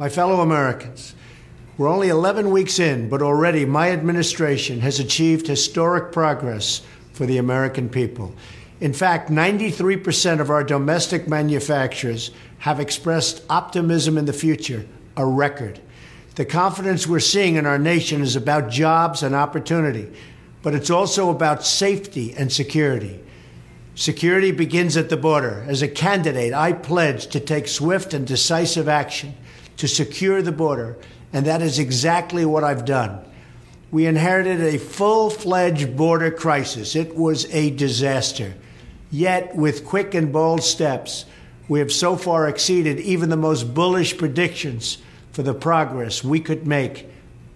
My fellow Americans, we're only 11 weeks in, but already my administration has achieved historic progress for the American people. In fact, 93% of our domestic manufacturers have expressed optimism in the future, a record. The confidence we're seeing in our nation is about jobs and opportunity, but it's also about safety and security. Security begins at the border. As a candidate, I pledge to take swift and decisive action to secure the border, and that is exactly what I've done. We inherited a full fledged border crisis. It was a disaster. Yet, with quick and bold steps, we have so far exceeded even the most bullish predictions for the progress we could make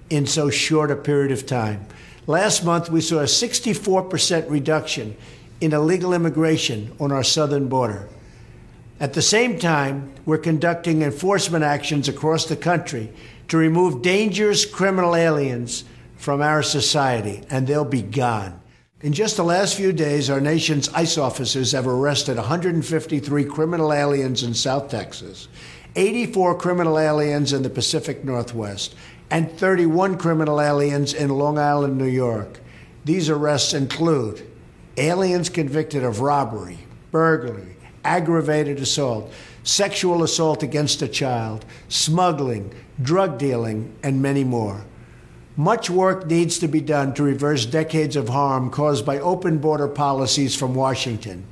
in so short a period of time. Last month, we saw a 64% reduction in illegal immigration on our southern border. At the same time, we're conducting enforcement actions across the country to remove dangerous criminal aliens from our society, and they'll be gone. In just the last few days, our nation's ICE officers have arrested 153 criminal aliens in South Texas, 84 criminal aliens in the Pacific Northwest, and 31 criminal aliens in Long Island, New York. These arrests include aliens convicted of robbery, burglary, aggravated assault, sexual assault against a child, smuggling, drug dealing, and many more. Much work needs to be done to reverse decades of harm caused by open border policies from Washington.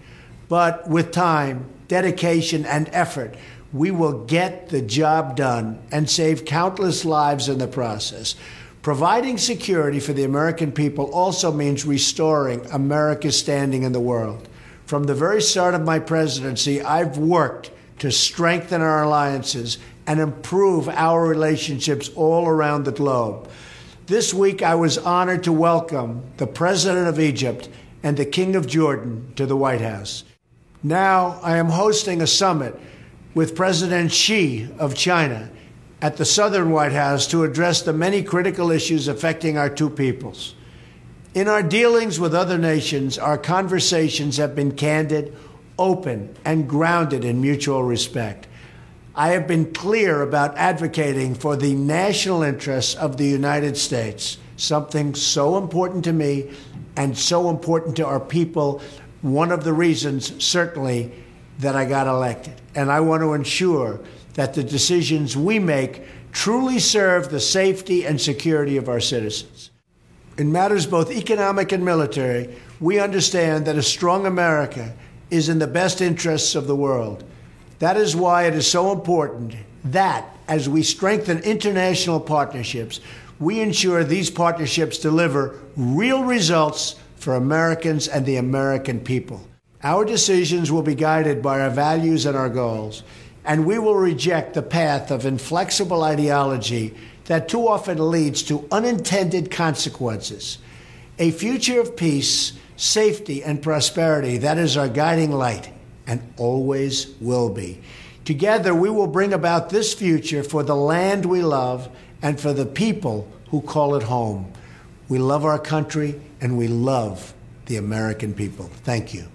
But with time, dedication, and effort, we will get the job done and save countless lives in the process. Providing security for the American people also means restoring America's standing in the world. From the very start of my presidency, I've worked to strengthen our alliances and improve our relationships all around the globe. This week, I was honored to welcome the President of Egypt and the King of Jordan to the White House. Now, I am hosting a summit with President Xi of China at the Southern White House to address the many critical issues affecting our two peoples. In our dealings with other nations, our conversations have been candid, open, and grounded in mutual respect. I have been clear about advocating for the national interests of the United States, something so important to me and so important to our people. One of the reasons, certainly, that I got elected. And I want to ensure that the decisions we make truly serve the safety and security of our citizens. In matters both economic and military, we understand that a strong America is in the best interests of the world. That is why it is so important that, as we strengthen international partnerships, we ensure these partnerships deliver real results for Americans and the American people. Our decisions will be guided by our values and our goals, and we will reject the path of inflexible ideology that too often leads to unintended consequences. A future of peace, safety, and prosperity that is our guiding light and always will be. Together, we will bring about this future for the land we love and for the people who call it home. We love our country and we love the American people. Thank you.